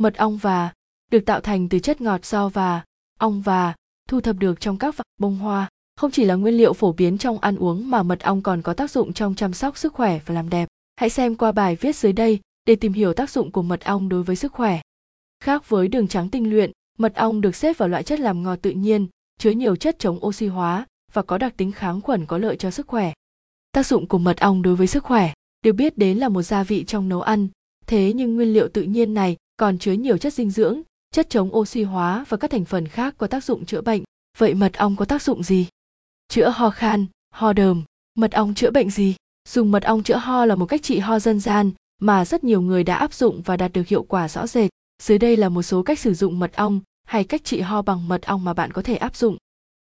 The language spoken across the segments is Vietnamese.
Mật ong và được tạo thành từ chất ngọt do và ong và thu thập được trong các bông hoa. Không chỉ là nguyên liệu phổ biến trong ăn uống mà mật ong còn có tác dụng trong chăm sóc sức khỏe và làm đẹp. Hãy xem qua bài viết dưới đây để tìm hiểu tác dụng của mật ong đối với sức khỏe. Khác với đường trắng tinh luyện, mật ong được xếp vào loại chất làm ngọt tự nhiên, chứa nhiều chất chống oxy hóa và có đặc tính kháng khuẩn có lợi cho sức khỏe. Tác dụng của mật ong đối với sức khỏe được biết đến là một gia vị trong nấu ăn, thế nhưng nguyên liệu tự nhiên này còn chứa nhiều chất dinh dưỡng, chất chống oxy hóa và các thành phần khác có tác dụng chữa bệnh. Vậy mật ong có tác dụng gì? Chữa ho khan, ho đờm, mật ong chữa bệnh gì? Dùng mật ong chữa ho là một cách trị ho dân gian mà rất nhiều người đã áp dụng và đạt được hiệu quả rõ rệt. Dưới đây là một số cách sử dụng mật ong hay cách trị ho bằng mật ong mà bạn có thể áp dụng.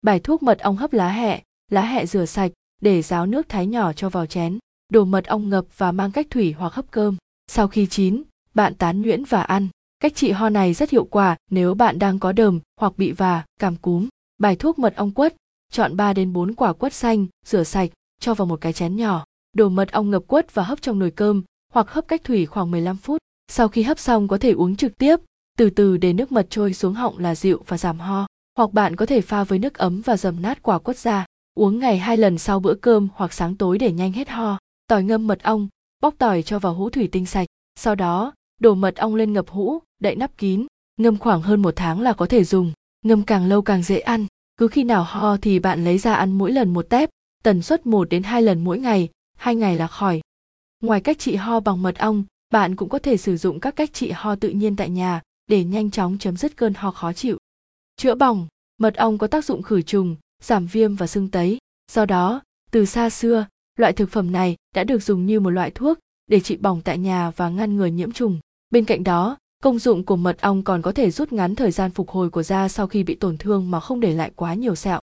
Bài thuốc mật ong hấp lá hẹ, lá hẹ rửa sạch, để ráo nước thái nhỏ cho vào chén, đổ mật ong ngập và mang cách thủy hoặc hấp cơm. Sau khi chín, bạn tán nhuyễn và ăn. Cách trị ho này rất hiệu quả nếu bạn đang có đờm hoặc bị và cảm cúm. Bài thuốc mật ong quất, chọn 3 đến 4 quả quất xanh, rửa sạch, cho vào một cái chén nhỏ. Đổ mật ong ngập quất và hấp trong nồi cơm hoặc hấp cách thủy khoảng 15 phút. Sau khi hấp xong có thể uống trực tiếp, từ từ để nước mật trôi xuống họng là dịu và giảm ho. Hoặc bạn có thể pha với nước ấm và dầm nát quả quất ra. Uống ngày hai lần sau bữa cơm hoặc sáng tối để nhanh hết ho. Tỏi ngâm mật ong, bóc tỏi cho vào hũ thủy tinh sạch. Sau đó, đổ mật ong lên ngập hũ, đậy nắp kín. Ngâm khoảng hơn một tháng là có thể dùng. Ngâm càng lâu càng dễ ăn. Cứ khi nào ho thì bạn lấy ra ăn mỗi lần một tép, tần suất 1 đến 2 lần mỗi ngày, hai ngày là khỏi. Ngoài cách trị ho bằng mật ong, bạn cũng có thể sử dụng các cách trị ho tự nhiên tại nhà để nhanh chóng chấm dứt cơn ho khó chịu. Chữa bỏng, mật ong có tác dụng khử trùng, giảm viêm và sưng tấy. Do đó, từ xa xưa, loại thực phẩm này đã được dùng như một loại thuốc để trị bỏng tại nhà và ngăn ngừa nhiễm trùng. Bên cạnh đó, công dụng của mật ong còn có thể rút ngắn thời gian phục hồi của da sau khi bị tổn thương mà không để lại quá nhiều sẹo.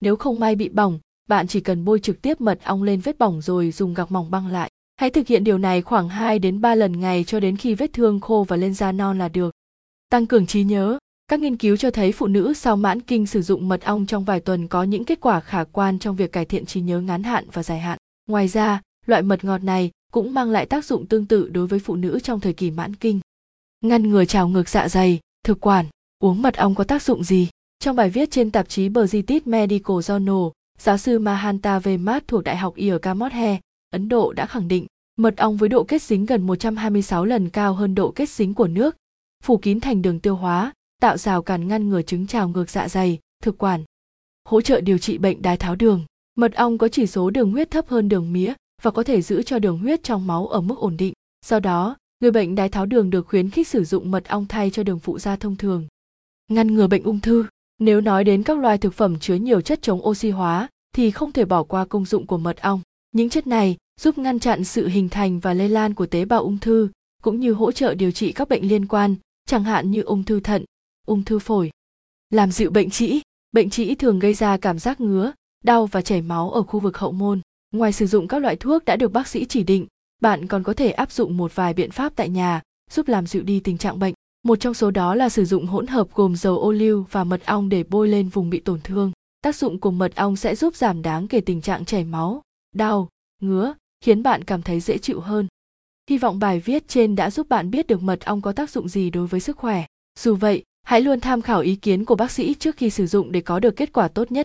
Nếu không may bị bỏng, bạn chỉ cần bôi trực tiếp mật ong lên vết bỏng rồi dùng gạc mỏng băng lại. Hãy thực hiện điều này khoảng 2 đến 3 lần ngày cho đến khi vết thương khô và lên da non là được. Tăng cường trí nhớ, các nghiên cứu cho thấy phụ nữ sau mãn kinh sử dụng mật ong trong vài tuần có những kết quả khả quan trong việc cải thiện trí nhớ ngắn hạn và dài hạn. Ngoài ra, loại mật ngọt này cũng mang lại tác dụng tương tự đối với phụ nữ trong thời kỳ mãn kinh. Ngăn ngừa trào ngược dạ dày, thực quản, uống mật ong có tác dụng gì? Trong bài viết trên tạp chí British Medical Journal, giáo sư Mahanta Vemat thuộc Đại học Irkamothe, Ấn Độ đã khẳng định mật ong với độ kết dính gần 126 lần cao hơn độ kết dính của nước, phủ kín thành đường tiêu hóa, tạo rào cản ngăn ngừa chứng trào ngược dạ dày, thực quản. Hỗ trợ điều trị bệnh đái tháo đường. Mật ong có chỉ số đường huyết thấp hơn đường mía và có thể giữ cho đường huyết trong máu ở mức ổn định. Do đó, người bệnh đái tháo đường được khuyến khích sử dụng mật ong thay cho đường phụ gia thông thường. Ngăn ngừa bệnh ung thư. Nếu nói đến các loại thực phẩm chứa nhiều chất chống oxy hóa thì không thể bỏ qua công dụng của mật ong. Những chất này giúp ngăn chặn sự hình thành và lây lan của tế bào ung thư cũng như hỗ trợ điều trị các bệnh liên quan, chẳng hạn như ung thư thận, ung thư phổi. Làm dịu bệnh trĩ, bệnh trĩ thường gây ra cảm giác ngứa, đau và chảy máu ở khu vực hậu môn. Ngoài sử dụng các loại thuốc đã được bác sĩ chỉ định, bạn còn có thể áp dụng một vài biện pháp tại nhà giúp làm dịu đi tình trạng bệnh. Một trong số đó là sử dụng hỗn hợp gồm dầu ô liu và mật ong để bôi lên vùng bị tổn thương. Tác dụng của mật ong sẽ giúp giảm đáng kể tình trạng chảy máu, đau, ngứa, khiến bạn cảm thấy dễ chịu hơn. Hy vọng bài viết trên đã giúp bạn biết được mật ong có tác dụng gì đối với sức khỏe. Dù vậy, hãy luôn tham khảo ý kiến của bác sĩ trước khi sử dụng để có được kết quả tốt nhất.